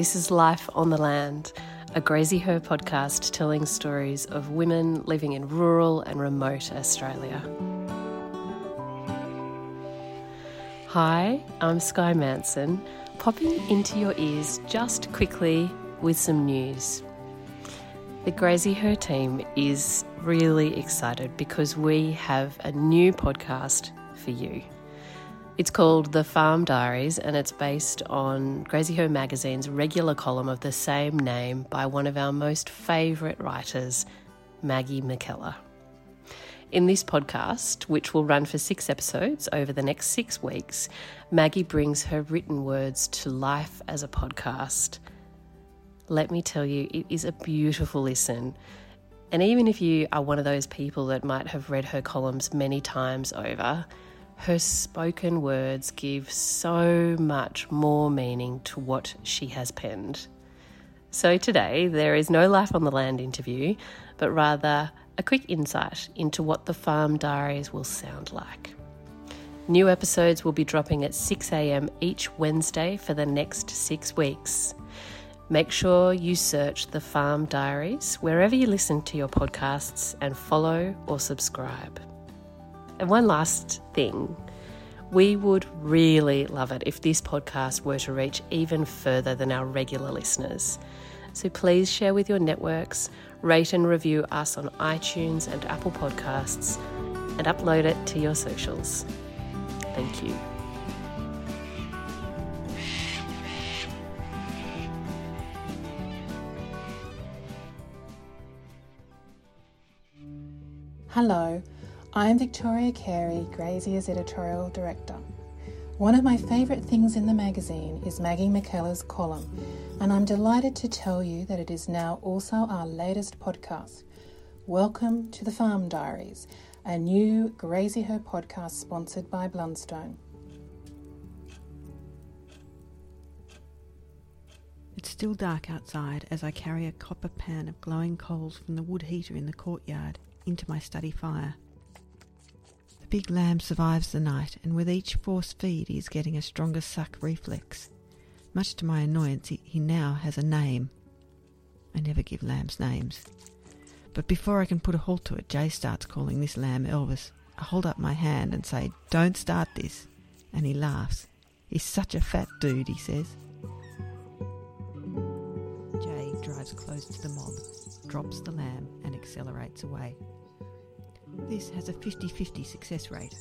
This is Life on the Land, a Graziher podcast telling stories of women living in rural and remote Australia. Hi, I'm Sky Manson, popping into your ears just quickly with some news. The Graziher team is really excited because we have a new podcast for you. It's called The Farm Diaries and it's based on Graziher magazine's regular column of the same name by one of our most favourite writers, Maggie MacKellar. In this podcast, which will run for six episodes over the next six weeks, Maggie brings her written words to life as a podcast. Let me tell you, it is a beautiful listen. And even if you are one of those people that might have read her columns many times over, her spoken words give so much more meaning to what she has penned. So today, there is no Life on the Land interview, but rather a quick insight into what the Farm Diaries will sound like. New episodes will be dropping at 6am each Wednesday for the next six weeks. Make sure you search the Farm Diaries wherever you listen to your podcasts and follow or subscribe. And one last thing we would really love it if this podcast were to reach even further than our regular listeners. So please share with your networks, rate and review us on iTunes and Apple Podcasts, and upload it to your socials. Thank you. Hello. I'm Victoria Carey, Graziher's editorial director. One of my favourite things in the magazine is Maggie MacKellar's column, and I'm delighted to tell you that it is now also our latest podcast. Welcome to the Farm Diaries, a new Graziher podcast sponsored by Blundstone. It's still dark outside as I carry a copper pan of glowing coals from the wood heater in the courtyard into my study fire big lamb survives the night, and with each force feed he is getting a stronger suck reflex. Much to my annoyance, he, he now has a name. I never give lambs names. But before I can put a halt to it, Jay starts calling this lamb Elvis. I hold up my hand and say, Don't start this. And he laughs. He's such a fat dude, he says. Jay drives close to the mob, drops the lamb, and accelerates away. This has a 50 50 success rate.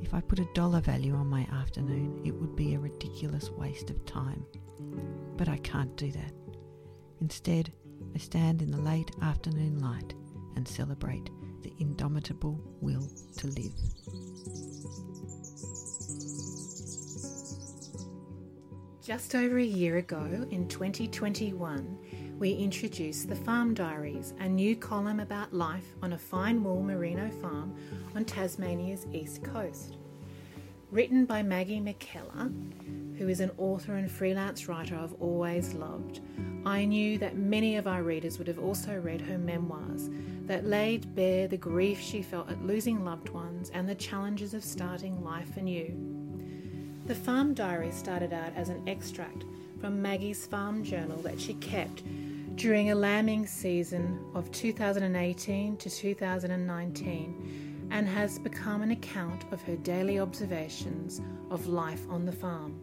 If I put a dollar value on my afternoon, it would be a ridiculous waste of time. But I can't do that. Instead, I stand in the late afternoon light and celebrate the indomitable will to live. Just over a year ago, in 2021, we introduce The Farm Diaries, a new column about life on a fine wool merino farm on Tasmania's east coast. Written by Maggie MacKellar, who is an author and freelance writer I've always loved, I knew that many of our readers would have also read her memoirs that laid bare the grief she felt at losing loved ones and the challenges of starting life anew. The Farm Diary started out as an extract from Maggie's farm journal that she kept during a lambing season of 2018 to 2019 and has become an account of her daily observations of life on the farm.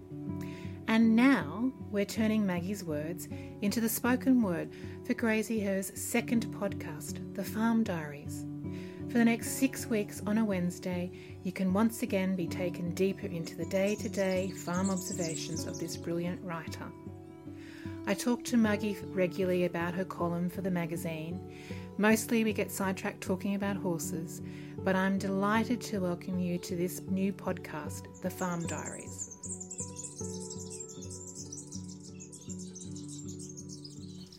And now we're turning Maggie's words into the spoken word for Graziher's second podcast, The Farm Diaries. For the next six weeks on a Wednesday, you can once again be taken deeper into the day to day farm observations of this brilliant writer. I talk to Maggie regularly about her column for the magazine. Mostly we get sidetracked talking about horses, but I'm delighted to welcome you to this new podcast, The Farm Diaries.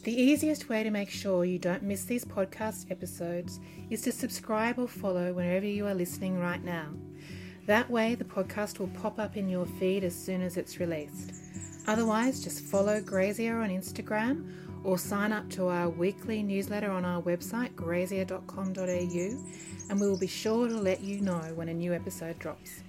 The easiest way to make sure you don't miss these podcast episodes is to subscribe or follow wherever you are listening right now. That way, the podcast will pop up in your feed as soon as it's released. Otherwise, just follow Graziher on Instagram or sign up to our weekly newsletter on our website, graziher.com.au, and we will be sure to let you know when a new episode drops.